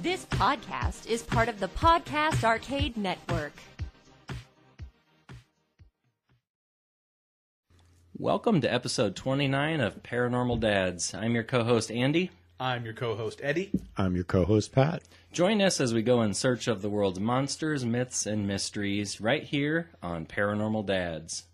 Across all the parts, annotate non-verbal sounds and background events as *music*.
This podcast is part of the Podcast Arcade Network. Welcome to episode 29 of Paranormal Dads. I'm your co host, Andy. I'm your co-host Eddie. I'm your co-host Pat. Join us as we go in search of the world's monsters, myths, and mysteries right here on Paranormal Dads.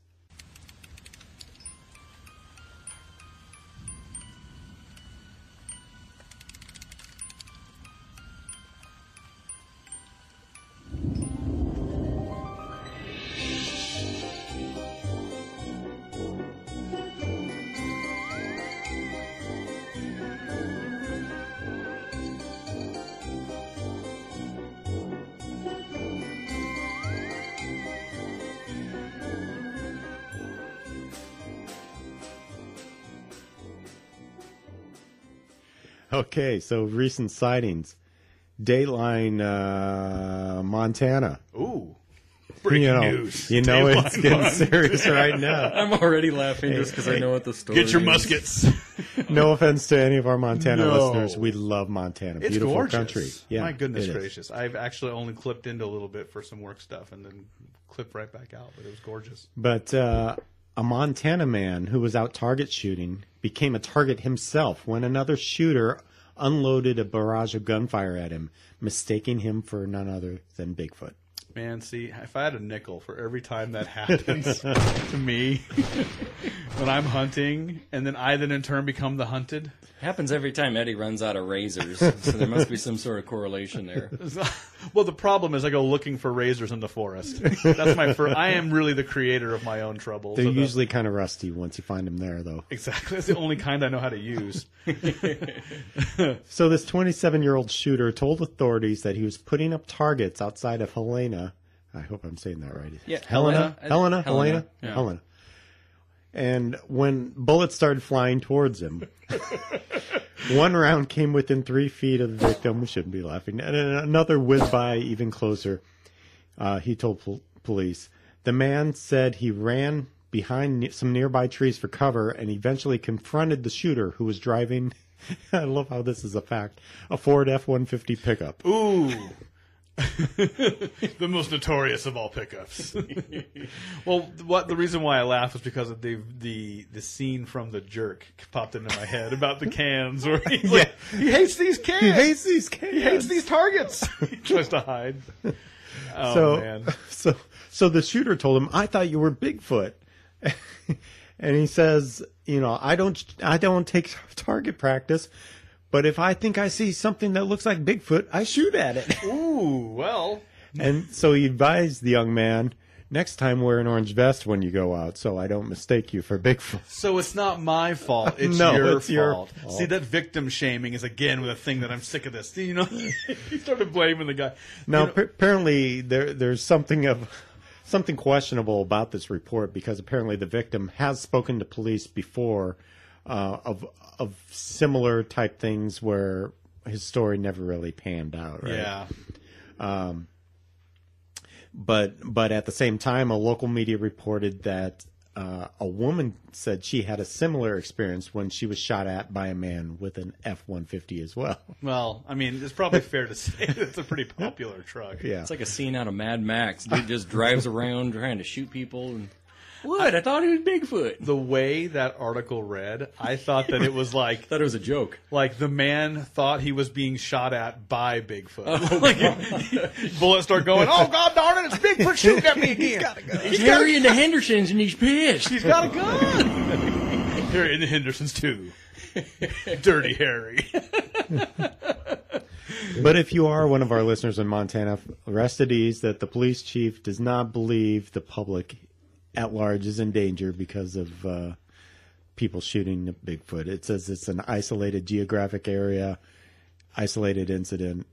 Okay, so recent sightings. Dateline, uh, Montana. Ooh, *laughs* breaking you know, news. You know Dateline it's getting Montana. serious right now. *laughs* I'm already laughing just because I know what the story Get your is. muskets. *laughs* No offense to any of our Montana No. listeners. We love Montana. It's Beautiful gorgeous. country. Yeah, My goodness it is. gracious. I've actually only clipped into a little bit for some work stuff and then clipped right back out, but it was gorgeous. But uh, a Montana man who was out target shooting became a target himself when another shooter unloaded a barrage of gunfire at him, mistaking him for none other than Bigfoot. Man, see, if I had a nickel for every time that happens *laughs* to me *laughs* when I'm hunting, and then I then in turn become the hunted. Happens every time Eddie runs out of razors, *laughs* so there must be some sort of correlation there. Well, the problem is I go looking for razors in the forest. That's my first. I am really the creator of my own trouble. They're so the- usually kind of rusty once you find them there, though. exactly. That's the only kind I know how to use. So this 27-year-old shooter told authorities that he was putting up targets outside of Helena. I hope I'm saying that right. Yeah, Helena, Helena. Helena, Helena, yeah. Helena. And when bullets started flying towards him, *laughs* one round came within three feet of the victim. We shouldn't be laughing. And another whizzed by even closer. Uh, he told pol- police. The man said he ran behind ne- some nearby trees for cover and eventually confronted the shooter who was driving. *laughs* I love how this is a fact. A Ford F 150 pickup. Ooh. *laughs* the most notorious of all pickups. *laughs* well, what the reason why I laugh is because of the the the scene from The Jerk popped into my head about the cans, where he's *laughs* like, he hates these cans, He hates these cans. he hates these targets. he tries to hide. Oh so, man, so, so the shooter told him, "I thought you were Bigfoot," and he says, "You know, I don't, I don't take target practice, but if I think I see something that looks like Bigfoot, I shoot at it." *laughs* ooh, well, and so he advised the young man, "Next time, wear an orange vest when you go out, so I don't mistake you for Bigfoot." So it's not my fault. *laughs* It's No, your it's your fault. fault. See, that victim shaming is again with a thing that I'm sick of this. You know, *laughs* he started blaming the guy. Now, You know- pa- apparently, there there's something of something questionable about this report because apparently the victim has spoken to police before uh, of of similar type things where his story never really panned out. Right? yeah. But but at the same time, a local media reported that. Uh, a woman said she had a similar experience when she was shot at by a man with an F 150 as well. Well, I mean, it's probably *laughs* fair to say it's a pretty popular truck. Yeah. It's like a scene out of Mad Max. Dude just drives around trying to shoot people. And... What? I thought he was Bigfoot. The way that article read, I thought that it was *laughs* like thought it was a joke. like the man thought he was being shot at by Bigfoot. Oh like, *laughs* bullets start going. Oh God darn it! It's Bigfoot shooting at me again. He's Harry and the Hendersons, and he's pissed. He's got a gun. Here in the Hendersons too. Dirty Harry. But if you are one of our listeners in Montana, rest at ease that the police chief does not believe the public at large is in danger because of uh, people shooting Bigfoot. It says it's an isolated geographic area, isolated incident.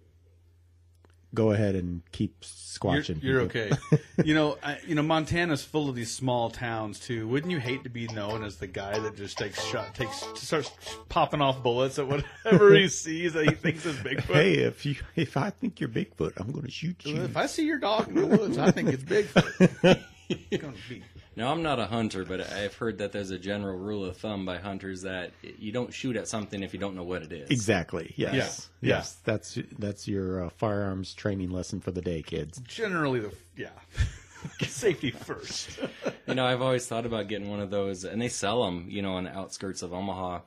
Go ahead and keep You're, you're okay. *laughs* you know, I, you know, Montana's full of these small towns too. Wouldn't you hate to be known as the guy that just takes shot, takes starts popping off bullets at whatever he *laughs* sees that he thinks is Bigfoot? Hey, if you if I think you're Bigfoot, I'm going to shoot you. If I see your dog in the woods, I think it's Bigfoot. *laughs* it's gonna be *laughs* Now, I'm not a hunter, but I've heard that there's a general rule of thumb by hunters that you don't shoot at something if you don't know what it is. Exactly. Yes. Yeah. Yeah. Yes. That's that's your uh, firearms training lesson for the day, kids. Generally, the yeah, *laughs* safety first. You know, I've always thought about getting one of those, and they sell them, you know, on the outskirts of Omaha.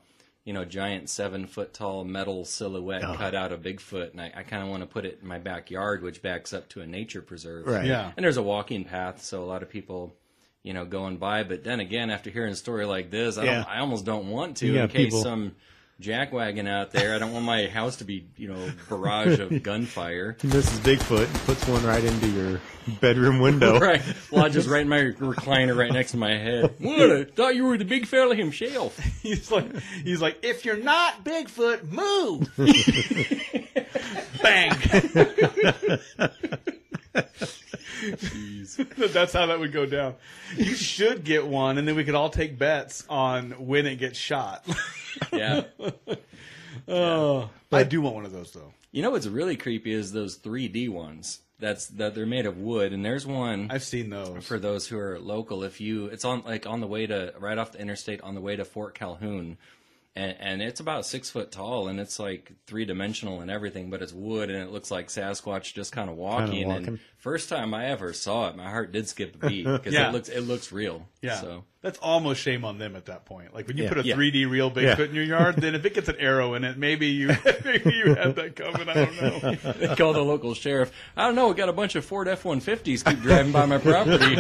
You know, giant seven foot tall metal silhouette Oh. cut out of Bigfoot, and I, I kind of want to put it in my backyard, which backs up to a nature preserve. Right. Yeah. And there's a walking path, so a lot of people, you know, going by. But then again, after hearing a story like this, I, Yeah. don't, I almost don't want to Yeah, in case people- some jackwagon out there. I don't want my house to be, you know, barrage of *laughs* gunfire. Mrs. Bigfoot and puts one right into your bedroom window. *laughs* Right, lodges right in my recliner, right next to my head. *laughs* What? I thought you were the big fella himself. he's like, he's like, if you're not Bigfoot, move. Bang. Jeez. That's how that would go down. You should get one, and then we could all take bets on when it gets shot. *laughs* Yeah. *laughs* Oh, I do want one of those though. You know what's really creepy is those 3D ones. That's that they're made of wood, and there's one I've seen those. for those who are local. If you, it's on like on the way to right off the interstate on the way to Fort Calhoun, and, and it's about six foot tall, and it's like three dimensional and everything, but it's wood, and it looks like Sasquatch just kind of walking. walking. And first time I ever saw it, my heart did skip a beat because *laughs* Yeah. it looks it looks real. Yeah, So that's almost shame on them at that point. Like when you Yeah. put a Yeah. 3D real Bigfoot in your yard, then if it gets an arrow in it, maybe you *laughs* maybe you had that coming. I don't know. *laughs* they call the local sheriff. I don't know. We got a bunch of Ford F one fifties keep driving by my property.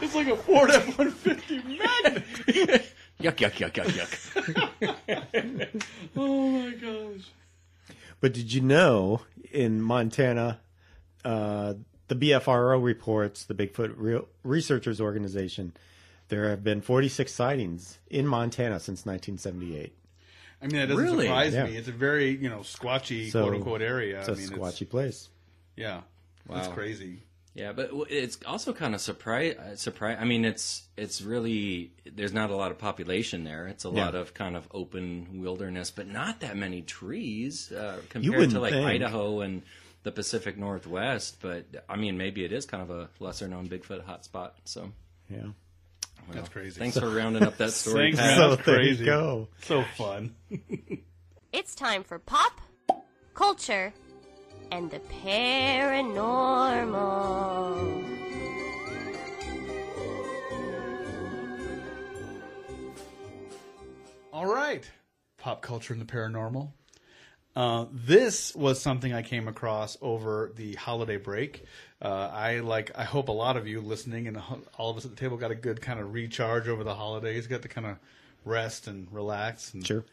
It's like a Ford F one fifty Magnet. yuck yuck yuck yuck yuck. *laughs* Oh my gosh. But did you know in Montana, uh, the BFRO reports, the Bigfoot Re- Researchers Organization, there have been 46 sightings in Montana since 1978. I mean, that doesn't Really? surprise Yeah. me. It's a very you know squatchy So, quote unquote area. It's I a mean, squatchy place. yeah, that's Wow. crazy. Yeah, but it's also kind of surprise. Surprise. I mean, it's it's really there's not a lot of population there. It's a Yeah. lot of kind of open wilderness, but not that many trees uh, compared to like think. Idaho and the Pacific Northwest. But I mean, maybe it is kind of a lesser known Bigfoot hotspot. So Yeah. That's crazy. thanks for *laughs* rounding up that story. Thanks, So That's there crazy. you go. So fun. *laughs* It's time for pop, culture, and the paranormal. All right, pop culture and the paranormal. Uh, this was something I came across over the holiday break. Uh, I like. I hope a lot of you listening and all of us at the table got a good kind of recharge over the holidays. Got to kind of rest and relax and Sure.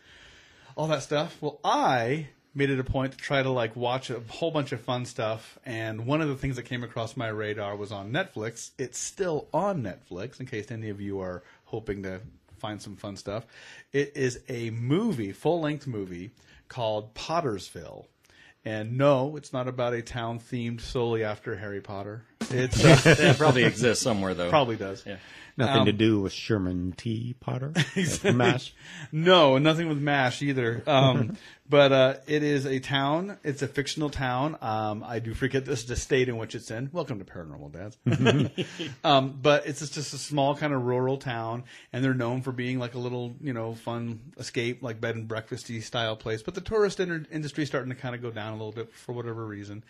all that stuff. Well, I made it a point to try to like watch a whole bunch of fun stuff, and one of the things that came across my radar was on Netflix. It's still on Netflix, in case any of you are hoping to find some fun stuff. It is a movie, full length movie called Pottersville. And no, it's not about a town themed solely after Harry Potter. It's *laughs* uh, That probably *laughs* exists somewhere though. probably does. Yeah. Nothing Um, to do with Sherman T. Potter. *laughs* Mash. No, nothing with MASH either. Um, but uh, it is a town. It's a fictional town. Um, I do forget this is the state in which it's in. Welcome to Paranormal Dads. um, but it's just, just a small kind of rural town, and they're known for being like a little, you know, fun escape, like bed and breakfasty style place. But the tourist in- industry is starting to kind of go down a little bit for whatever reason,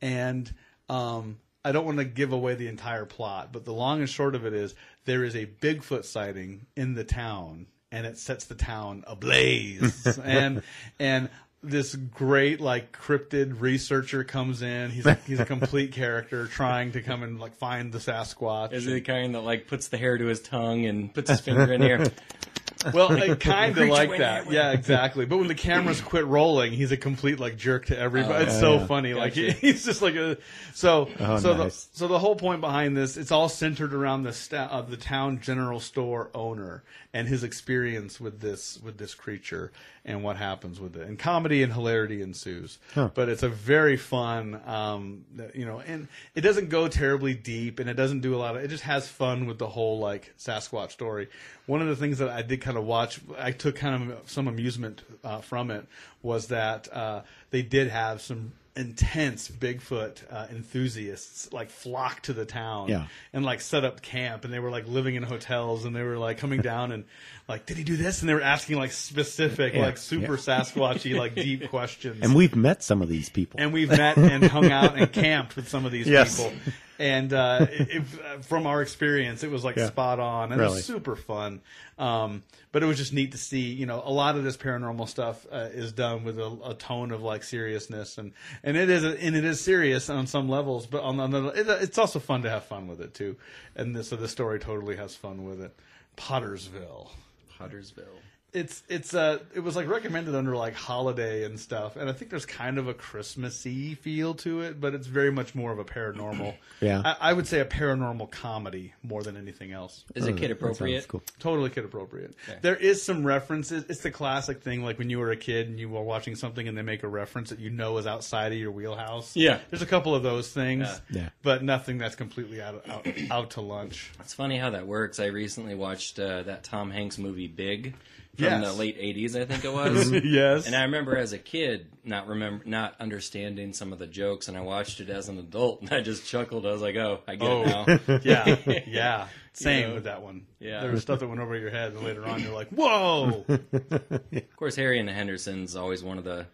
and um, I don't want to give away the entire plot, but the long and short of it is there is a Bigfoot sighting in the town, and it sets the town ablaze. *laughs* and and this great like cryptid researcher comes in. He's a, he's a complete character trying to come and like find the Sasquatch. Is it the kind that like puts the hair to his tongue and puts his finger in here? *laughs* Well, kind *laughs* of like that. Yeah, exactly. But when the cameras quit rolling, he's a complete like jerk to everybody. it's Oh, so yeah. funny. Like Gotcha. *laughs* he's just like a so Oh, so nice. the so the whole point behind this it's all centered around the sta- of the town general store owner and his experience with this with this creature and what happens with it. And comedy and hilarity ensues. Huh. But it's a very fun um you know and it doesn't go terribly deep and it doesn't do a lot of it just has fun with the whole like Sasquatch story. One of the things that I did kind of watch, I took kind of some amusement uh, from it, was that uh, they did have some intense Bigfoot uh, enthusiasts like flock to the town Yeah. and like set up camp and they were like living in hotels and they were like coming down and like did he do this and they were asking like specific Yeah, like super Sasquatchy like *laughs* deep questions And we've met some of these people. and we've met and hung out and camped with some of these *laughs* Yes. people. And uh, it, it- uh, from our experience, it was like Yeah. spot on, and it was super fun. Um, but it was just neat to see. You know, a lot of this paranormal stuff uh, is done with a, a tone of like seriousness, and and it is and it is serious on some levels, but on the it, it's also fun to have fun with it too. And this, so the story totally has fun with it. Pottersville Pottersville. It's it's uh it was like recommended under like holiday and stuff and i think there's kind of a christmassy feel to it but it's very much more of a paranormal *clears throat* Yeah. I, I would say a paranormal comedy more than anything else Is it Oh, kid appropriate? cool. totally kid appropriate Okay. there is some references it's the classic thing like when you were a kid and you were watching something and they make a reference that you know is outside of your wheelhouse Yeah. there's a couple of those things Yeah. Yeah. but nothing that's completely out, out out to lunch It's funny how that works. I recently watched uh, that Tom Hanks movie Big from Yes. the late '80s, I think it *laughs* was. yes And I remember as a kid not remember not understanding some of the jokes, and I watched it as an adult, and I just chuckled. I was like, "Oh, I get Oh. it now." *laughs* yeah, yeah. *laughs* Same know? with that one. Yeah. there was stuff that went over your head, and later on you're like, "Whoa!" Of course, Harry and the Hendersons always one of the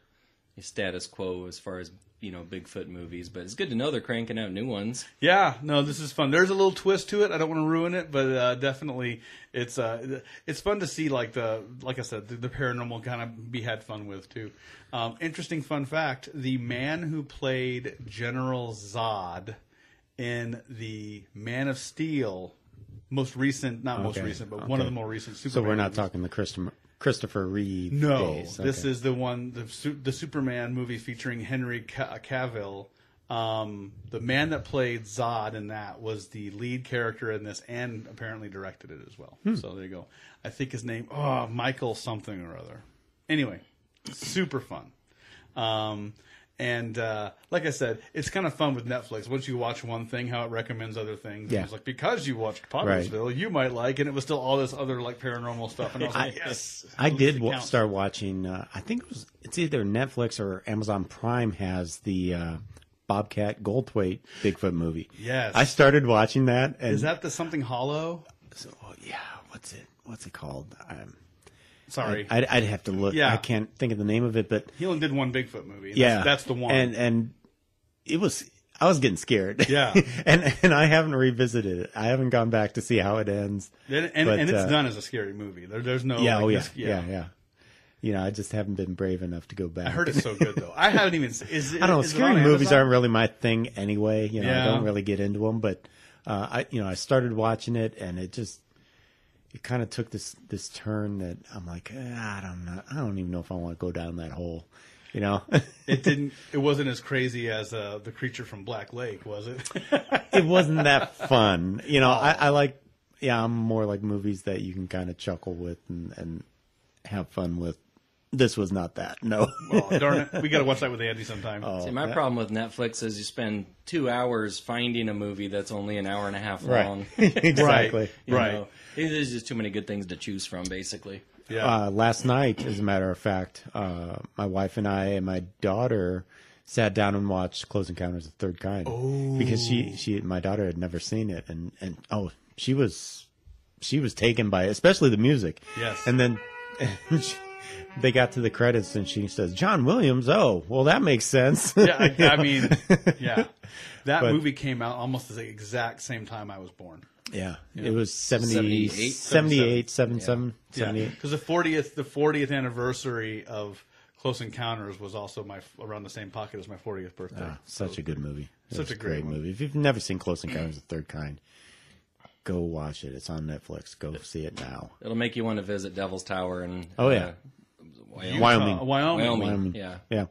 status quo as far as you know Bigfoot movies, but it's good to know they're cranking out new ones. yeah, no, this is fun. There's a little twist to it. I don't want to ruin it, but uh, definitely it's uh, it's fun to see. Like the like I said, the, the paranormal kind of be had fun with too. Um, interesting fun fact: the man who played General Zod in the Man of Steel. Most recent, not most recent, but one of the more recent. So we're not movies. talking the Christopher Christopher Reeve No, days. this Okay. is the one the the Superman movie featuring Henry Cavill. Um, the man that played Zod in that was the lead character in this, and apparently directed it as well. Hmm. So there you go. I think his name, oh, Michael something or other. Anyway, super fun. Um, and uh, like I said, it's kind of fun with Netflix. Once you watch one thing, how it recommends other things. Yeah. It's like because you watched Right. Pottersville, you might like, and it was still all this other like paranormal stuff. And I was like, yes, I did counts. start watching. Uh, I think it was it's either Netflix or Amazon Prime has the uh, Bobcat Goldthwait Bigfoot movie. Yes. I started watching that. And Is that the something hollow? so, oh, yeah? What's it? What's it called? Um, Sorry, I'd, I'd have to look. Yeah. I can't think of the name of it, but he only did one Bigfoot movie. That's, yeah, that's the one. And and it was. I was getting scared. Yeah. *laughs* and and I haven't revisited it. I haven't gone back to see how it ends. and, and, but, and it's uh, done as a scary movie. There, there's no yeah. like, oh yeah. this- yeah. Yeah. You know, I just haven't been brave enough to go back. I heard it's so good though. I haven't even. *laughs* Is it, I don't know. is Scary movies aren't really my thing anyway. You know, Yeah. I don't really get into them. But uh, I, you know, I started watching it, and it just it kind of took this this turn that I'm like, eh, I don't know. I don't even know if I want to go down that hole. You know, *laughs* It didn't. It wasn't as crazy as uh, the creature from Black Lake, was it? *laughs* it wasn't that fun. You know, I, Oh. I like. Yeah, I'm more like movies that you can kind of chuckle with and, and have fun with. This was not that. No. oh, darn it! We got to watch that with Andy sometime. See, my that- problem with Netflix is you spend two hours finding a movie that's only an hour and a half Right. long. *laughs* exactly. You Right. know, there's just too many good things to choose from, basically. yeah. Uh, last night, as a matter of fact, uh, my wife and I and my daughter sat down and watched Close Encounters of the Third Kind because she, she my daughter had never seen it and, and oh she was she was taken by it, especially the music. Yes. And then *laughs* she, they got to the credits and she says John Williams. Oh, well that makes sense. *laughs* yeah. I, I mean, *laughs* yeah. That But- movie came out almost at the exact same time I was born. yeah. It was 70, 78? 78, 77, Yeah, 78. because the 40th the 40th anniversary of Close Encounters was also my around the same pocket as my 40th birthday. Ah, such a good movie. It Such a great one. movie. If you've never seen Close Encounters of the Third Kind, go watch it. It's on Netflix. Go see it now. It'll make you want to visit Devil's Tower and Oh, yeah. Wyoming. Wyoming. Uh, Wyoming. Wyoming. Wyoming. Yeah. Yeah.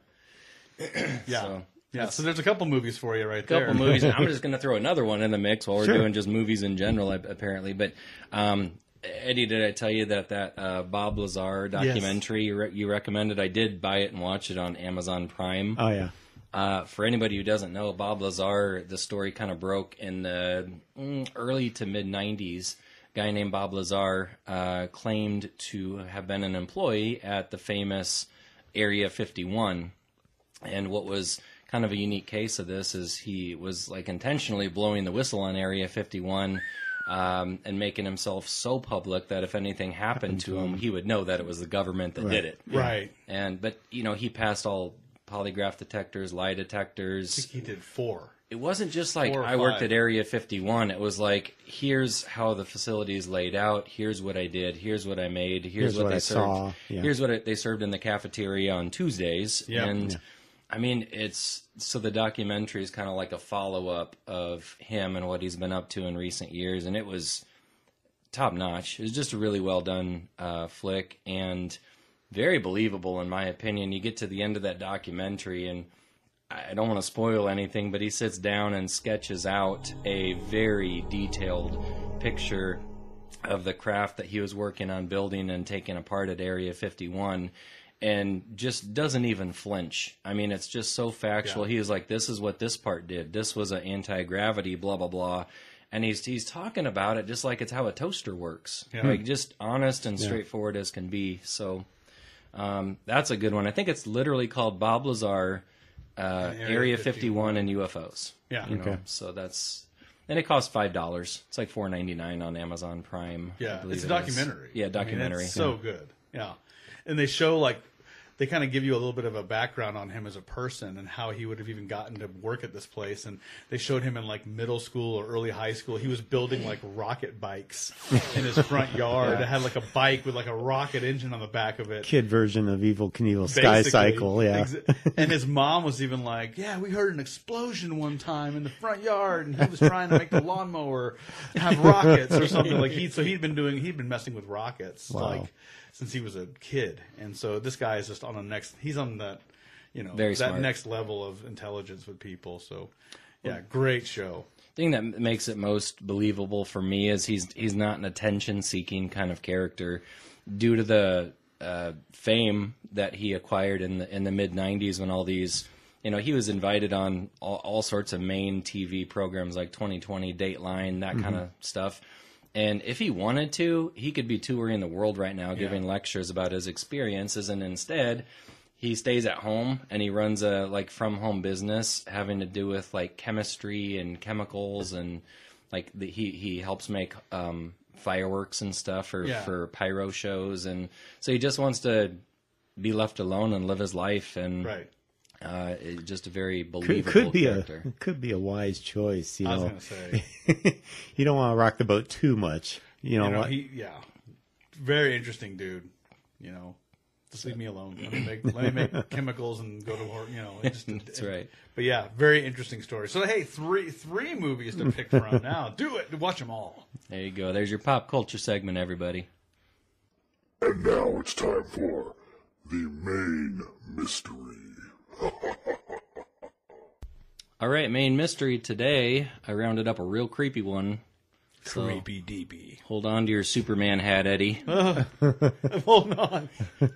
*clears throat* Yeah. So, yeah. So there's a couple movies for you right there. couple there. movies. *laughs* I'm just going to throw another one in the mix while we're Sure. doing just movies in general, apparently. But um, Eddie, did I tell you that that uh, Bob Lazar documentary you, re- you recommended? I did buy it and watch it on Amazon Prime. Oh yeah. Uh, for anybody who doesn't know, Bob Lazar, the story kind of broke in the mm, early to mid 90s. A guy named Bob Lazar uh, claimed to have been an employee at the famous Area 51. And what was kind of a unique case of this is he was like intentionally blowing the whistle on Area 51 um, and making himself so public that if anything happened, to him, he would know that it was the government that did it. Right. And but you know he passed all polygraph detectors, lie detectors. I think He did four. It wasn't just like Four or I worked at Area 51. It was like here's how the facility is laid out. Here's what I did. Here's what I made. Here's, Here's what, what they I served. saw. Yeah. Here's what it, they served in the cafeteria on Tuesdays. Yeah. And Yeah. I mean, it's so the documentary is kind of like a follow up of him and what he's been up to in recent years, and it was top notch. It was just a really well done uh, flick and very believable in my opinion. You get to the end of that documentary and I don't want to spoil anything, but he sits down and sketches out a very detailed picture of the craft that he was working on building and taking apart at Area 51 and just doesn't even flinch. I mean, it's just so factual. Yeah. He was like, this is what this part did. This was an anti-gravity, blah, blah, blah. And he's, he's talking about it just like it's how a toaster works. Yeah. Like just honest and straightforward as can be. So, um, that's a good one. I think it's literally called Bob Lazar, uh, Area Area 51. 51 and UFOs. Yeah. You know, Okay. so that's and it costs five dollars. It's like four ninety nine on Amazon Prime. I Yeah, believe it's a it is. documentary. Yeah, I mean, documentary. it's so good. Yeah, and they show like they kind of give you a little bit of a background on him as a person and how he would have even gotten to work at this place. And they showed him in like middle school or early high school. He was building like rocket bikes in his front *laughs* yard. It had like a bike with like a rocket engine on the back of it. Kid version of Evel Knievel Sky Cycle. Yeah. And his mom was even like, "Yeah, we heard an explosion one time in the front yard, and he was trying to make the lawnmower have rockets or something." Like he, so he'd been doing, he'd been messing with rockets Wow. like since he was a kid, and so this guy is just on the next. He's on that, you know, Very that smart. next level of intelligence with people. So, yeah, great show. thing that makes it most believable for me is he's he's not an attention seeking kind of character due to the uh, fame that he acquired in the in the mid '90s when all these you know he was invited on all, all sorts of main TV programs like 2020 Dateline that kind of stuff. And if he wanted to, he could be touring the world right now, giving lectures about his experiences. And instead, he stays at home and he runs a like from home business having to do with like chemistry and chemicals and like the, he he helps make um, fireworks and stuff for Yeah. for pyro shows and so he just wants to be left alone and live his life and Right. Uh, it- just a very Could, believable could be character. a could be a wise choice. You I was know, gonna say, *laughs* you don't want to rock the boat too much. You know, you know, he, yeah, very interesting dude. You know. Just leave me alone. Let me make let me make *laughs* chemicals and go to work. You know, just, That's right. But yeah, very interesting story. So hey, three three movies to pick from *laughs* now. Do it. Watch them all. There you go. There's your pop culture segment, everybody. And now it's time for the main mystery. *laughs* All right, main mystery today. I rounded up a real creepy one. So Creepy DB. hold on to your Superman hat, Eddie. *laughs* Hold on.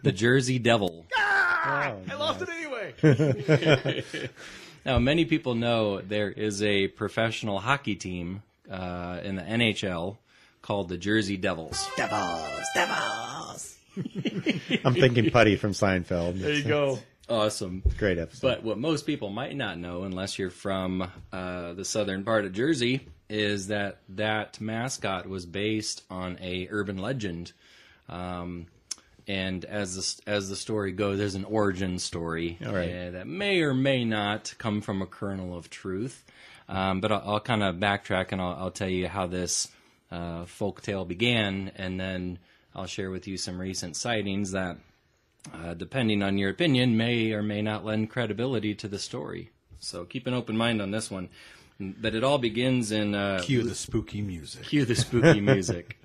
the Jersey Devil. I lost it anyway. *laughs* Now, many people know there is a professional hockey team uh, in the NHL called the Jersey Devils. Devils, Devils. I'm thinking Puddy from Seinfeld. There you go. Awesome. Great episode. But what most people might not know, unless you're from uh, the southern part of Jersey, is that that mascot was based on a urban legend. Um, and as the, as the story goes, there's an origin story right. uh, that may or may not come from a kernel of truth. Um, but I'll, I'll kind of backtrack and I'll, I'll tell you how this uh, folk tale began, and then I'll share with you some recent sightings that uh, depending on your opinion, may or may not lend credibility to the story. So keep an open mind on this one. But it all begins in uh, Cue the spooky music. cue the spooky *laughs* music.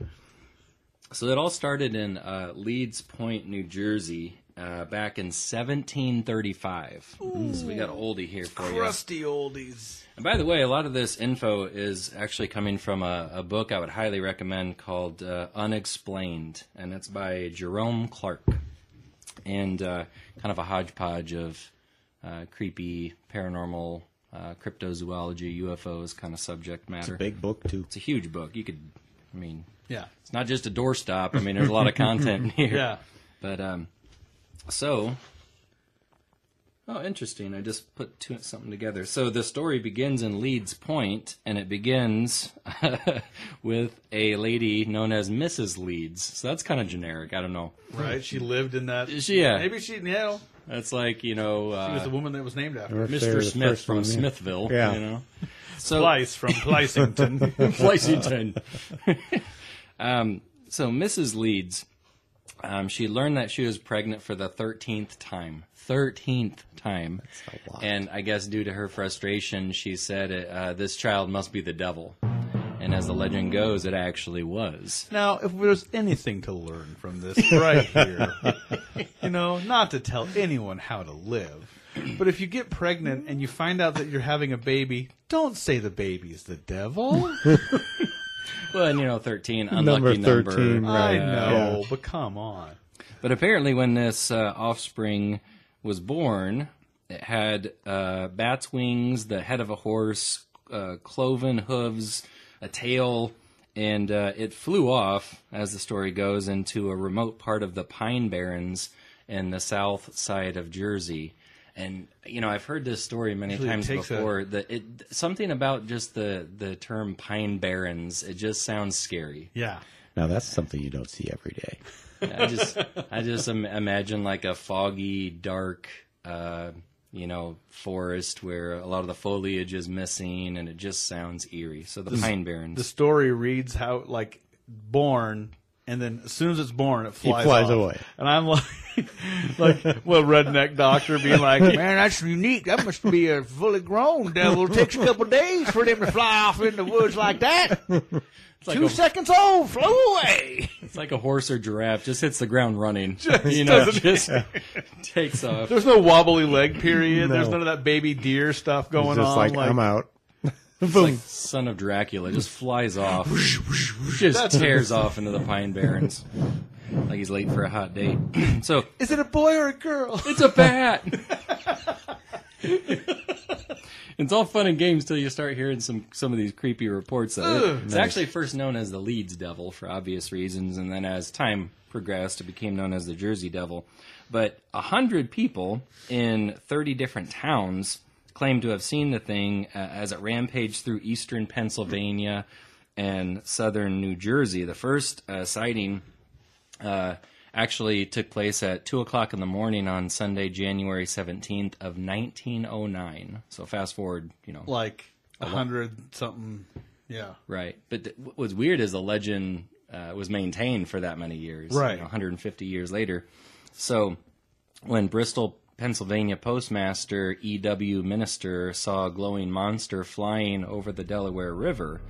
So it all started in uh, Leeds Point, New Jersey, uh, back in 1735. So we got an oldie here for you. Crusty oldies. And by the way, a lot of this info is actually coming from a, a book I would highly recommend called uh, Unexplained, and it's by Jerome Clark. And uh, kind of a hodgepodge of uh, creepy, paranormal, uh, cryptozoology, UFOs kind of subject matter. It's a Big book too. It's a huge book. You could, I mean, Yeah. it's not just a doorstop. I mean, there's a lot of content in *laughs* here. Yeah. But um, so Oh, interesting. I just put two, something together. So the story begins in Leeds Point, and it begins *laughs* with a lady known as Mrs. Leeds. So that's kind of generic. I don't know. Right? She lived in that. She- yeah. Maybe she, you know, That's like you know she was uh, the woman that was named after. Or if they were Mr. Smith from one, yeah. Smithville. Yeah. You know. *laughs* So Slice from *laughs* Plysington. Lexington. um, so Mrs. Leeds, um, she learned that she was pregnant for the thirteenth time. Thirteenth time, a lot. and I guess due to her frustration, she said, uh, "This child must be the devil." And as the legend goes, it actually was. Now, if there's anything to learn from this right here, you know, not to tell anyone how to live, but if you get pregnant and you find out that you're having a baby, don't say the baby's the devil. *laughs* Well, and you know, thirteen, unlucky Number number. 13, I know, yeah. but come on. But apparently, when this uh, offspring was born, it had uh, bat's wings, the head of a horse, uh, cloven hooves, a tail, and uh, it flew off, as the story goes, into a remote part of the Pine Barrens in the south side of Jersey. And you know, I've heard this story many Usually times takes a- before. That it something about just the the term Pine Barrens. It just sounds scary. Yeah. Now that's something you don't see every day. I just I just im- imagine like a foggy, dark, uh, you know, forest where a lot of the foliage is missing, and it just sounds eerie. So the Pine Barrens. The story reads how, like, born, and then as soon as it's born, it flies, flies off. away. And I'm like, *laughs* like, well, redneck doctor being like, *laughs* man, that's unique. That must be a fully grown devil. It takes a *laughs* couple days for them to fly off in the woods like that. it's, like Two a, seconds old, flew away. it's like a horse or giraffe, just hits the ground running. you know, doesn't- just takes off. There's no wobbly leg period. There's none of that baby deer stuff going It's just on. like, I'm out. Like son of Dracula, just flies off, just tears off into the Pine Barrens, like he's late for a hot date. *clears throat* so Is it a boy or a girl? *laughs* It's a bat. *laughs* it's all fun and games till you start hearing some some of these creepy reports. Of it. It's actually first known as the Leeds Devil for obvious reasons, and then as time progressed, it became known as the Jersey Devil. But a hundred people in thirty different towns claim to have seen the thing uh, as it rampaged through eastern Pennsylvania and southern New Jersey. The first uh, sighting uh, actually took place at two o'clock in the morning on Sunday, January seventeenth of nineteen oh nine. So fast forward, you know, Like a hundred something. Yeah. right. But th- what was weird is the legend uh, was maintained for that many years, Right. You know, 150 years later. So when Bristol, Pennsylvania postmaster E.W. Minster saw a glowing monster flying over the Delaware River.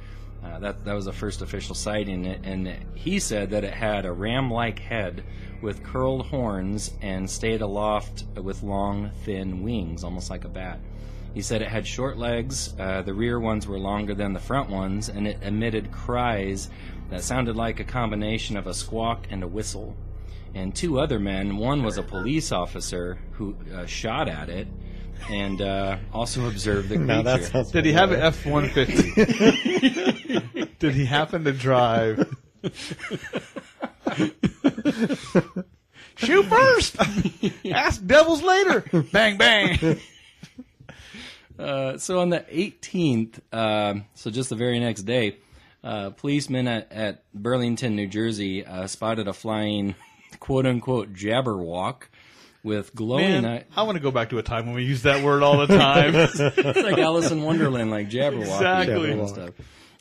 Uh, that that was the first official sighting, and he said that it had a ram-like head with curled horns and stayed aloft with long, thin wings, almost like a bat. He said it had short legs. Uh, the rear ones were longer than the front ones, and it emitted cries that sounded like a combination of a squawk and a whistle and two other men. One was a police officer who uh, shot at it and uh, also observe the *laughs* creature. Now that sounds Did he have an F one fifty? *laughs* Did he happen to drive? *laughs* Shoot first. Ask devils later. Bang bang. Uh, so on the 18th, um so just the very next day, uh, policemen at, at Burlington, New Jersey, uh, spotted a flying "quote unquote" jabberwock with glowing. Man, eye- I want to go back to a time when we used that word all the time. *laughs* it's like Alice in Wonderland, like jabberwock Exactly. and stuff.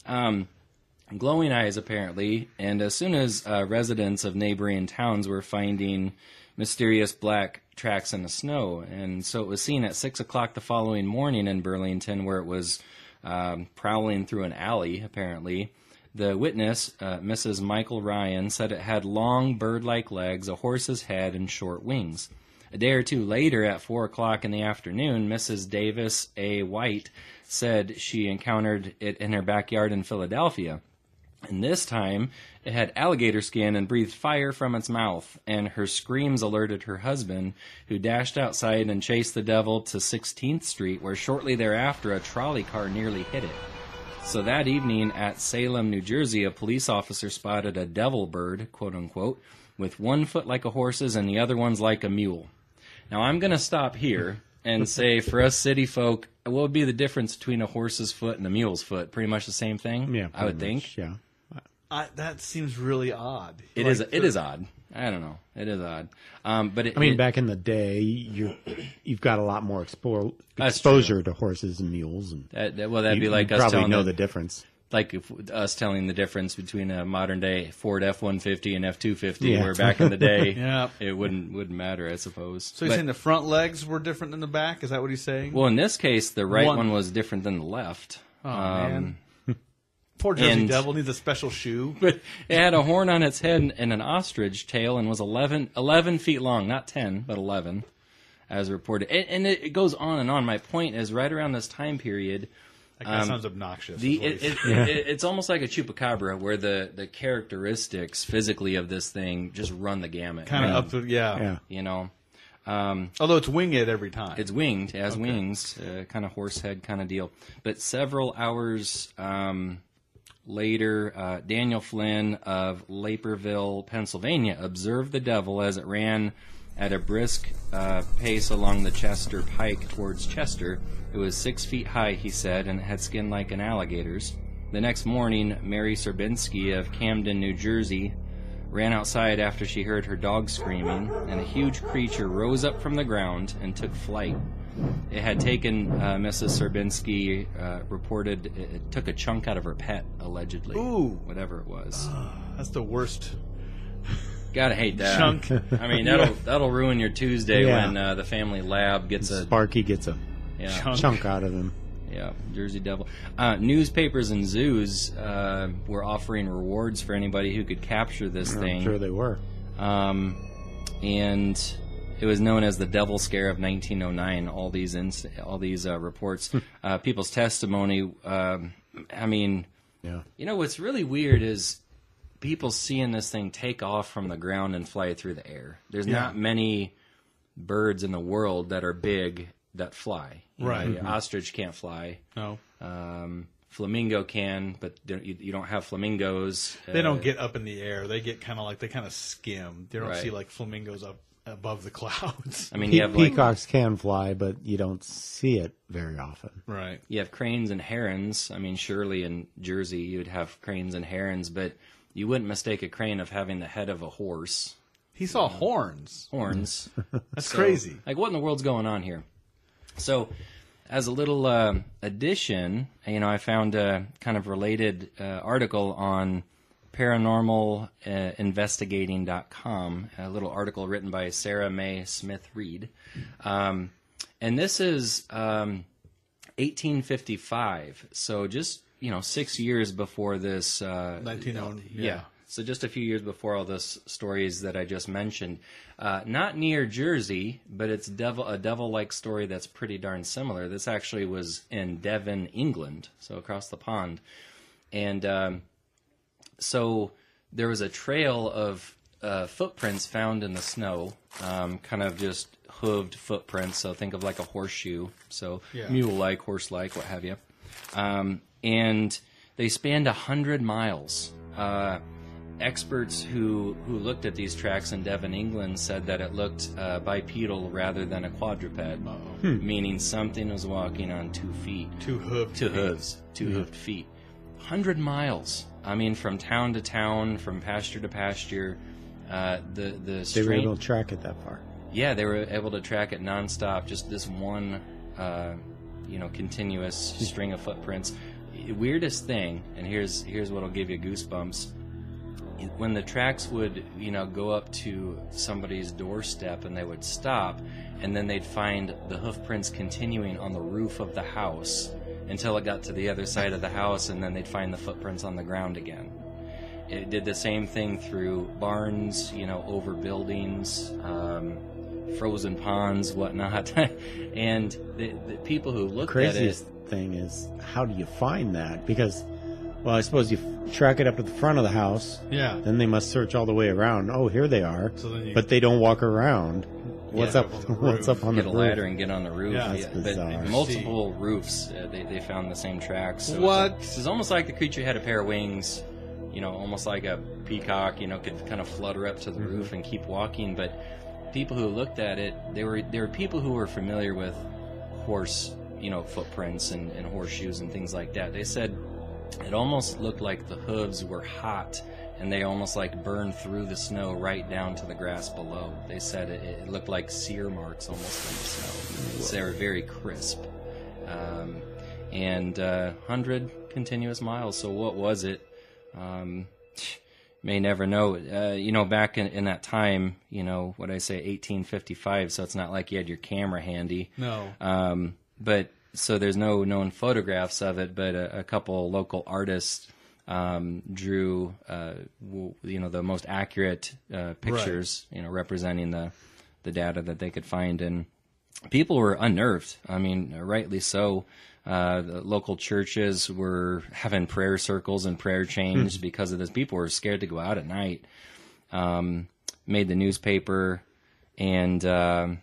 Um, glowing eyes, apparently, and as soon as uh, residents of neighboring towns were finding mysterious black tracks in the snow, and so it was seen at six o'clock the following morning in Burlington, where it was um, prowling through an alley. Apparently, the witness, uh, Mrs. Michael Ryan, said it had long bird-like legs, a horse's head, and short wings. A day or two later, at four o'clock in the afternoon, Mrs. Davis A. White said she encountered it in her backyard in Philadelphia. And this time, it had alligator skin and breathed fire from its mouth, and her screams alerted her husband, who dashed outside and chased the devil to 16th Street, where shortly thereafter a trolley car nearly hit it. So that evening at Salem, New Jersey, a police officer spotted a devil bird, quote unquote, with one foot like a horse's and the other one's like a mule. Now I'm going to stop here and say for us city folk, what would be the difference between a horse's foot and a mule's foot? Pretty much the same thing. Yeah, I would pretty think Yeah. I, that seems really odd. it Like, is. It is odd. I don't know. It is odd. Um, but it, I mean, it- back in the day, you you've got a lot more explore, exposure to horses and mules, and that, that- well, that'd you, be like you us probably telling know the, the difference. Like if, us telling the difference between a modern day Ford F one fifty and F two fifty, Yeah. where back in the day, *laughs* Yeah. it wouldn't wouldn't matter, I suppose. So you're But- saying the front legs were different than the back? Is that what he's saying? well, in this case, the right One- one, was different than the left. oh Um, man, *laughs* poor Jersey and- Devil needs a special shoe. *laughs* but it had a horn on its head and an ostrich tail and was 11, 11 feet long, not 10, but 11, as reported. And, and it, it goes on and on. My point is, right around this time period, That guy Um, sounds obnoxious. the is what it, he's- it, it, it's almost like a chupacabra, where the, the characteristics physically of this thing just run the gamut. kind of up to yeah. Yeah. You know, um, Although it's winged every time. it's winged, it has wings, uh, kind of horse head kind of deal. But several hours um, later, uh, Daniel Flynn of Leiperville, Pennsylvania, observed the devil as it ran at a brisk uh, pace along the Chester Pike towards Chester. It was six feet high, he said, and had skin like an alligator's. The next morning, Mary Serbinsky of Camden, New Jersey, ran outside after she heard her dog screaming, and a huge creature rose up from the ground and took flight. It had taken uh, Mrs. Serbinsky, uh, reported it, it took a chunk out of her pet, allegedly. Ooh. Whatever it was. That's the worst. Gotta hate that. Chunk. I mean, that'll that'll ruin your Tuesday Yeah. when uh, the family lab gets a Sparky gets a yeah, Chunk. chunk out of him. yeah Jersey Devil. Uh, newspapers and zoos uh, were offering rewards for anybody who could capture this thing. I'm sure they were. um, and it was known as the Devil Scare of 1909. All these inst- all these uh, reports, uh, people's testimony. Um, I mean, Yeah. you know what's really weird is people seeing this thing take off from the ground and fly through the air. There's Yeah. not many birds in the world that are big that fly. You know, Right. the ostrich can't fly. No, Um, flamingo can, but you, you don't have flamingos. they Uh, don't get up in the air. They get kind of like they kind of skim. They don't Right. see like flamingos up above the *laughs* clouds. I mean, Pe- you have like peacocks can fly, but you don't see it very often. right. you have cranes and herons. I mean, surely in Jersey you'd have cranes and herons, but you wouldn't mistake a crane of having the head of a horse, He saw horns. horns. *laughs* That's So, crazy. Like, what in the world's going on here? So, as a little uh, addition, you know, I found a kind of related uh, article on paranormalinvestigating.com, a little article written by Sarah May Smith Reed. Um, and this is um, 1855, so just, you know, six years before this. Uh, 1900, yeah. yeah. So just a few years before all those stories that I just mentioned, uh, not near Jersey, but it's devil a devil-like story that's pretty darn similar. This actually was in Devon, England, so across the pond, and um, so there was a trail of uh, footprints found in the snow, um, kind of just hooved footprints. So think of like a horseshoe, so Yeah. mule-like, horse-like, what have you. Um, and they spanned a hundred miles. Uh, experts who who looked at these tracks in Devon, England, said that it looked uh, bipedal rather than a quadruped, meaning something was walking on two feet, Two hoofed. two hooves, two hoofed feet. Hundred miles. I mean, from town to town, from pasture to pasture. Uh, the the They were able to track it that far. yeah, they were able to track it nonstop. Just this one, uh, you know, continuous string of footprints. Weirdest thing, and here's here's what'll give you goosebumps. When the tracks would, you know, go up to somebody's doorstep and they would stop, and then they'd find the hoof prints continuing on the roof of the house until it got to the other side of the house, and then they'd find the footprints on the ground again. It did the same thing through barns, you know, over buildings, um, frozen ponds, whatnot. *laughs* and the, the people who looked Craziest at it, thing is how do you find that? Because, well, I suppose you f- track it up to the front of the house. Yeah. Then they must search all the way around. Oh, here they are. So then you- but they don't walk around. What's Yeah. up? Up on the What's roof. up on get the a roof? ladder and get on the roof. Yeah, that's but bizarre. multiple roofs, uh, they, they found the same tracks. So What? It's, it's almost like the creature had a pair of wings, you know, almost like a peacock, you know, could kind of flutter up to the Mm-hmm. roof and keep walking. But people who looked at it, they were there were people who were familiar with horse, you know, footprints and, and horseshoes and things like that. They said it almost looked like the hooves were hot and they almost like burned through the snow right down to the grass below. They said it, it looked like sear marks almost on the snow. So they were very crisp. Um, and uh, 100 continuous miles. So what was it? Um, may never know. Uh, you know, back in, in that time, you know, what I say, 1855. So it's not like you had your camera handy. No. Um, but so there's no known photographs of it, but a, a couple local artists um, drew, uh, w- you know, the most accurate uh, pictures, you know, representing the the data that they could find, and people were unnerved. I mean, rightly so. Uh, the local churches were having prayer circles and prayer chains because of this. People were scared to go out at night. Um, made the newspaper, and um,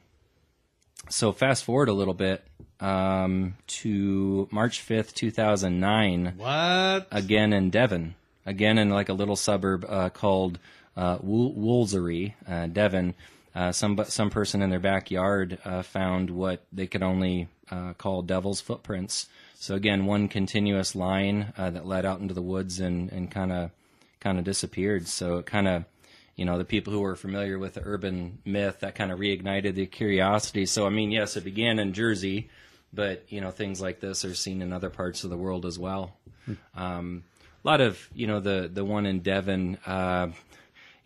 so fast forward a little bit um, to March fifth, two thousand nine What? again in Devon, again in like a little suburb uh, called uh, Wool- Woolsey, uh, Devon. Uh, some some person in their backyard uh, found what they could only uh, call devil's footprints. So again, one continuous line uh, that led out into the woods and and kind of kind of disappeared. So it kind of you know the people who were familiar with the urban myth that kind of reignited the curiosity. So I mean, yes, it began in Jersey, but you know things like this are seen in other parts of the world as well. Um, a lot of you know the the one in Devon. Uh,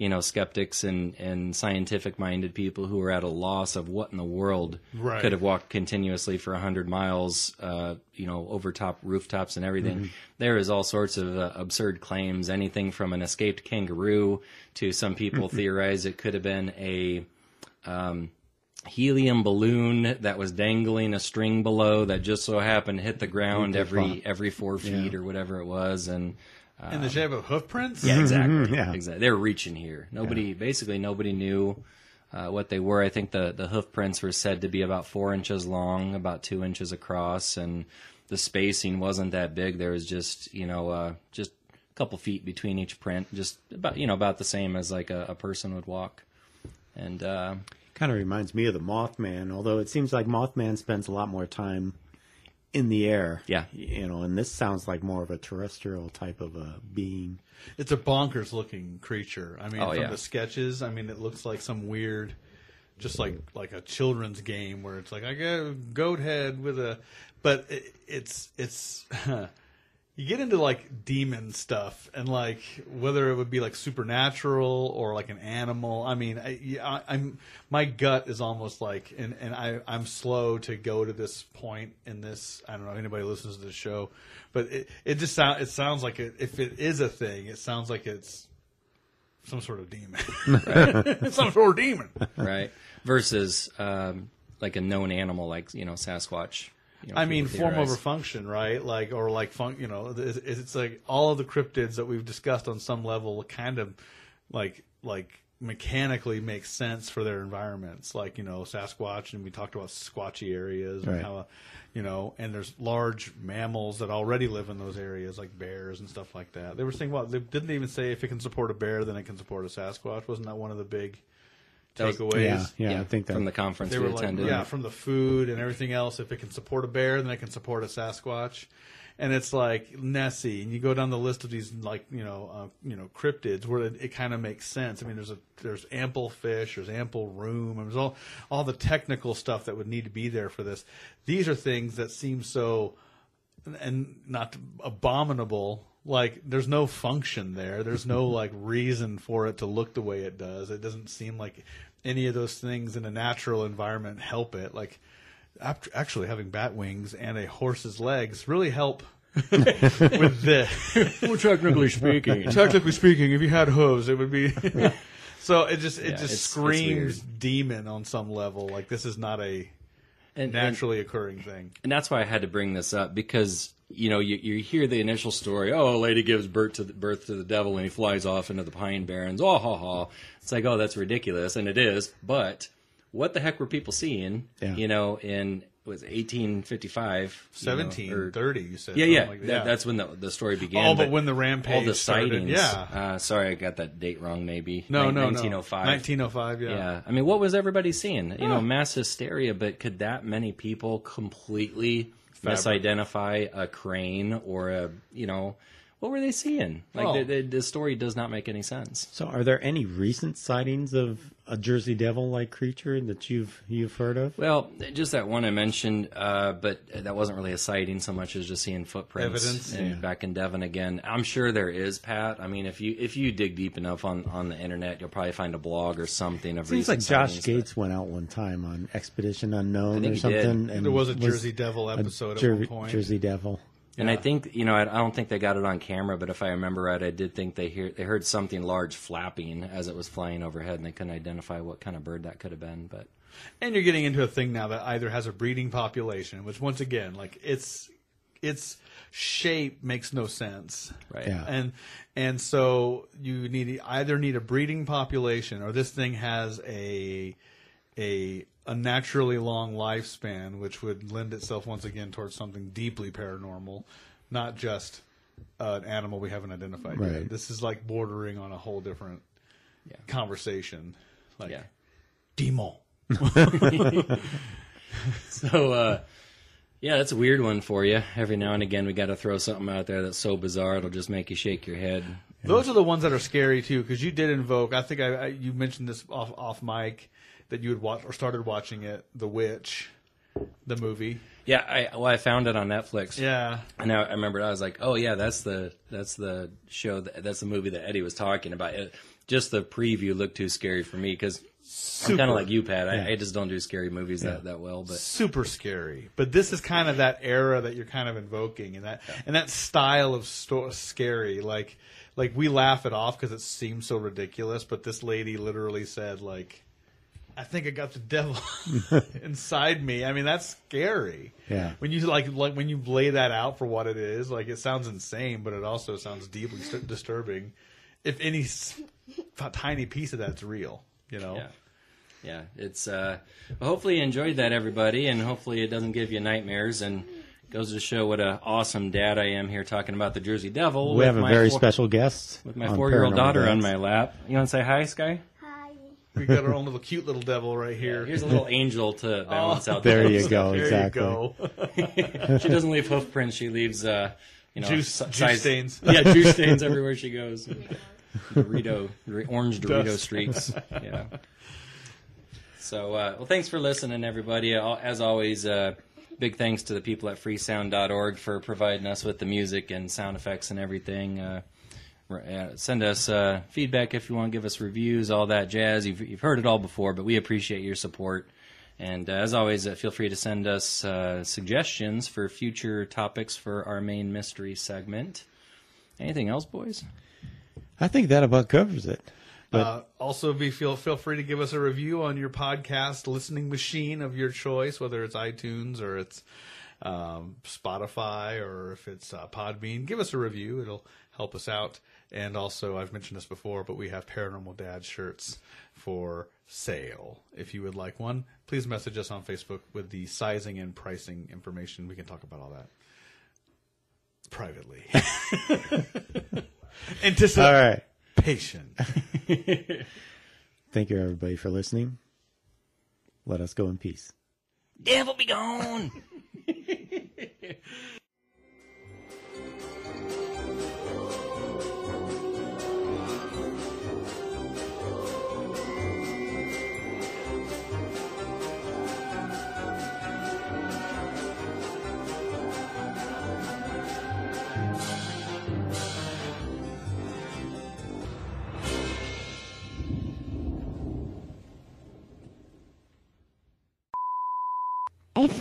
you know, skeptics and, and scientific minded people who are at a loss of what in the world Right. could have walked continuously for 100 miles, uh, you know, over top rooftops and everything. There is all sorts of uh, absurd claims, anything from an escaped kangaroo to some people theorize it could have been a um, helium balloon that was dangling a string below that just so happened hit the ground every every four feet or whatever it was. And In the shape of hoof prints? yeah, exactly. Yeah. Exactly. They're reaching here. Nobody, basically, nobody knew uh, what they were. I think the the hoof prints were said to be about four inches long, about two inches across, and the spacing wasn't that big. There was just you know uh, just a couple feet between each print, just about you know about the same as like a, a person would walk. And uh, Kind of reminds me of the Mothman, although it seems like Mothman spends a lot more time in the air. Yeah. You know, and this sounds like more of a terrestrial type of a being. It's a bonkers looking creature. I mean, Oh, from yeah. the sketches, I mean, it looks like some weird, just like like a children's game where it's like I got a goat head with a, but it, it's it's. *laughs* You get into like demon stuff and like whether it would be like supernatural or like an animal. I mean, i, i'm my gut is almost like, and and I I'm slow to go to this point in this. I don't know if anybody listens to the show, but it it just sound it sounds like it, if it is a thing, it sounds like it's some sort of demon. *laughs* it's some sort of demon. right versus um, like a known animal, like you know Sasquatch. You know, I mean, form over function, right? Like, or like, fun, you know, it's, it's like all of the cryptids that we've discussed on some level kind of like, like mechanically make sense for their environments. Like, you know, Sasquatch, and we talked about squatchy areas and Right. how, you know, and there's large mammals that already live in those areas, like bears and stuff like that. They were saying, well, they didn't even say if it can support a bear, then it can support a Sasquatch. Wasn't that one of the big takeaways? Yeah, yeah, I think that. from the conference they we were like, attended. yeah, from the food and everything else. If it can support a bear, then it can support a Sasquatch. And it's like Nessie, and you go down the list of these like you know uh, you know cryptids where it, it kind of makes sense. I mean, there's a there's ample fish, there's ample room, and there's all all the technical stuff that would need to be there for this. These are things that seem so and not abominable. Like there's no function there. There's no *laughs* like reason for it to look the way it does. It doesn't seem like any of those things in a natural environment help it. Like actually having bat wings and a horse's legs really help *laughs* with this. well, technically speaking, *laughs* Technically speaking, if you had hooves, it would be. so it just it Yeah, just it's- it's screams demon on some level. Like this is not a and, and- naturally occurring thing. and that's why I had to bring this up because you know you, you hear the initial story. Oh, a lady gives birth to the, birth to the devil and he flies off into the pine barrens. Oh, ha ha! It's like oh, that's ridiculous, and it is. But what the heck were people seeing? Yeah. You know, in was 1855, you know, Seventeen or- thirty. You said. Yeah, yeah, like that, that's when the the story began. Oh, but when the rampage all the started, sightings. yeah. Uh, sorry, I got that date wrong. Maybe no, Nin- no, 1905. no. Nineteen oh five. Yeah. Yeah, I mean, what was everybody seeing? You know, mass hysteria. But could that many people completely misidentify a crane or a you know? What were they seeing? Like Oh. the, the, the story does not make any sense. So, are there any recent sightings of a Jersey Devil-like creature that you've you've heard of? Well, just that one I mentioned, uh, but that wasn't really a sighting so much as just seeing footprints Evidence? and back in Devon again. I'm sure there is, Pat. I mean, if you if you dig deep enough on, on the internet, you'll probably find a blog or something of Seems like Josh sightings, Gates went out one time on Expedition Unknown think or he something. did. And There was a Jersey Devil a episode Jer- at one point. Jersey Devil. And I think you know I, I don't think they got it on camera, but if I remember right, I did think they hear they heard something large flapping as it was flying overhead, and they couldn't identify what kind of bird that could have been. But And you're getting into a thing now that either has a breeding population, which once again, like its its shape makes no sense. right, Yeah. And and so you need either need a breeding population or this thing has a a a naturally long lifespan, which would lend itself once again towards something deeply paranormal, not just uh, an animal we haven't identified yet. This is like bordering on a whole different Yeah. conversation. Like yeah. demon. *laughs* *laughs* So, uh, yeah, that's a weird one for you. Every now and again, we got to throw something out there that's so bizarre it'll just make you shake your head. Those are the ones that are scary too, because you did invoke. I think I, I you mentioned this off off mic that you had watched or started watching it, The Witch, the movie. Yeah, I well, I found it on Netflix. Yeah, and I, I remember I was like, oh yeah, that's the that's the show that, that's the movie that Eddie was talking about. It, just the preview looked too scary for me because I'm kind of like you, Pat. I, I just don't do scary movies that, that well. But super scary. But this is kind of that era that you're kind of invoking, and that and that style of sto- scary. Like like we laugh it off because it seems so ridiculous, but this lady literally said like. I think I got the devil *laughs* inside me. I mean, that's scary. Yeah. When you like, like when you lay that out for what it is, like it sounds insane, but it also sounds deeply disturbing. If any tiny piece of that's real, you know. yeah, yeah, it's uh, well, hopefully you enjoyed that, everybody, and hopefully it doesn't give you nightmares and. Goes to show what an awesome dad I am here talking about the Jersey Devil. We with have a my very four- special guest with my four-year-old Paranormal daughter on my lap. You want to say hi, Sky? We got our own little cute little devil right here. Here's a little angel to *laughs* balance out. There other you go. there exactly. you go. *laughs* she doesn't leave hoof prints. She leaves, uh, you know, Juice- si- juice stains. Yeah, juice *laughs* stains everywhere she goes. Dorito, orange Dorito Dust. streaks. Yeah. So, uh, well, thanks for listening, everybody. Uh, As always, uh, big thanks to the people at freesound.org for providing us with the music and sound effects and everything. Uh, send us uh, feedback if you want, to give us reviews, all that jazz. You've, you've heard it all before, but we appreciate your support. And uh, as always, uh, feel free to send us uh, suggestions for future topics for our main mystery segment. Anything else, boys? I think that about covers it. Uh, also, be feel feel free to give us a review on your podcast listening machine of your choice, whether it's iTunes or it's um, Spotify or if it's uh, Podbean. Give us a review; it'll help us out. And also, I've mentioned this before, but we have Paranormal Dad shirts for sale. If you would like one, please message us on Facebook with the sizing and pricing information. We can talk about all that privately. *laughs* Anticipation. All right. *laughs* Thank you, everybody, for listening. Let us go in peace. Devil be gone! *laughs*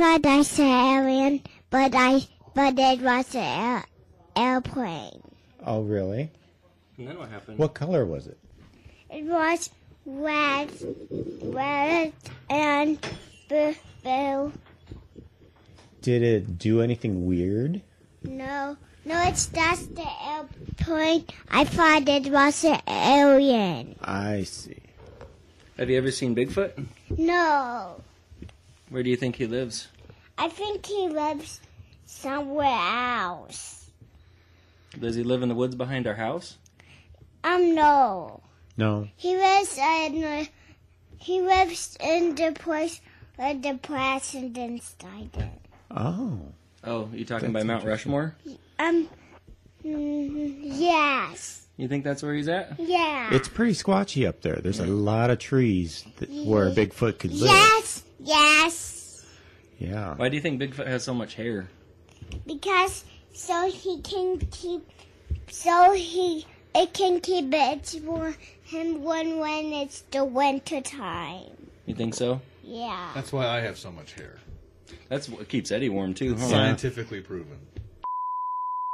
thought I saw alien, but I but it was an air, airplane. Oh, really? And then what happened? What color was it? It was red, red and blue. blue. Did it do anything weird? No, no, it's just the airplane. I thought it was an alien. I see. Have you ever seen Bigfoot? No, Where do you think he lives? I think he lives somewhere else. Does he live in the woods behind our house? Um, no. No. He lives in the, he lives in the place where the presidents died in. Oh. Oh, you talking That's by Mount. Rushmore? Um, mm, yes. You think that's where he's at? Yeah. It's pretty squatchy up there. There's a lot of trees that, where Bigfoot could live. yes, yes. Yeah. Why do you think Bigfoot has so much hair? Because so he can keep, so he it can keep it warm him warm when it's the winter time. You think so? Yeah. That's why I have so much hair. That's what keeps Eddie warm too, huh? Scientifically proven.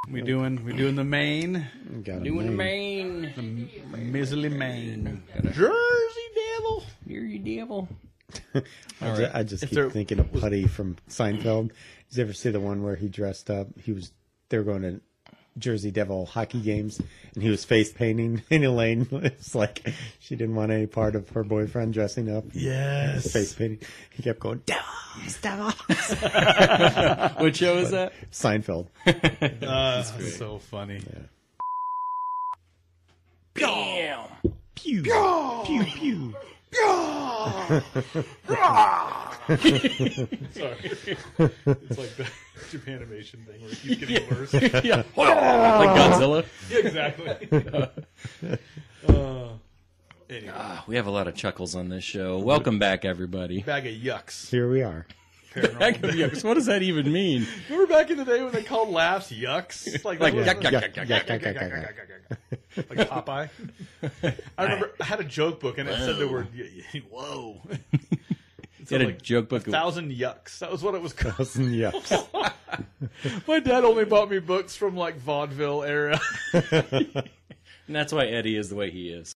We doing we doing the main, Got a Doing name. Maine. miserly main, Jersey Devil. You're you devil. *laughs* I, ju- I just If keep there thinking of Puddy from Seinfeld. Did you ever see the one where he dressed up? He was they were going to Jersey Devil hockey games, and he was face painting. *laughs* And Elaine was like, she didn't want any part of her boyfriend dressing up. Yes. Face painting. He kept going, Devils, Devils. *laughs* What show is that? Seinfeld. Uh, so funny. Damn. Pew, pew, pew. Sorry. it's like the Japanimation thing where it keeps getting worse. *laughs* yeah. *laughs* like Godzilla. exactly. *laughs* uh, anyway, Ah, we have a lot of chuckles on this show. Welcome back, everybody. bag of yucks. Here we are. Back of yucks. What does that even mean? Remember back in the day when they called laughs yucks? Like, Like that yuck, was- yuck, yuck, yuck, yuck, yuck, yuck, yuck. like Popeye. I remember I had a joke book and it said the word y- y- "whoa." It You said had a joke book. A thousand yucks. That was what it was called. Thousand yucks. My dad only bought me books from like vaudeville era. And that's why Eddie is the way he is.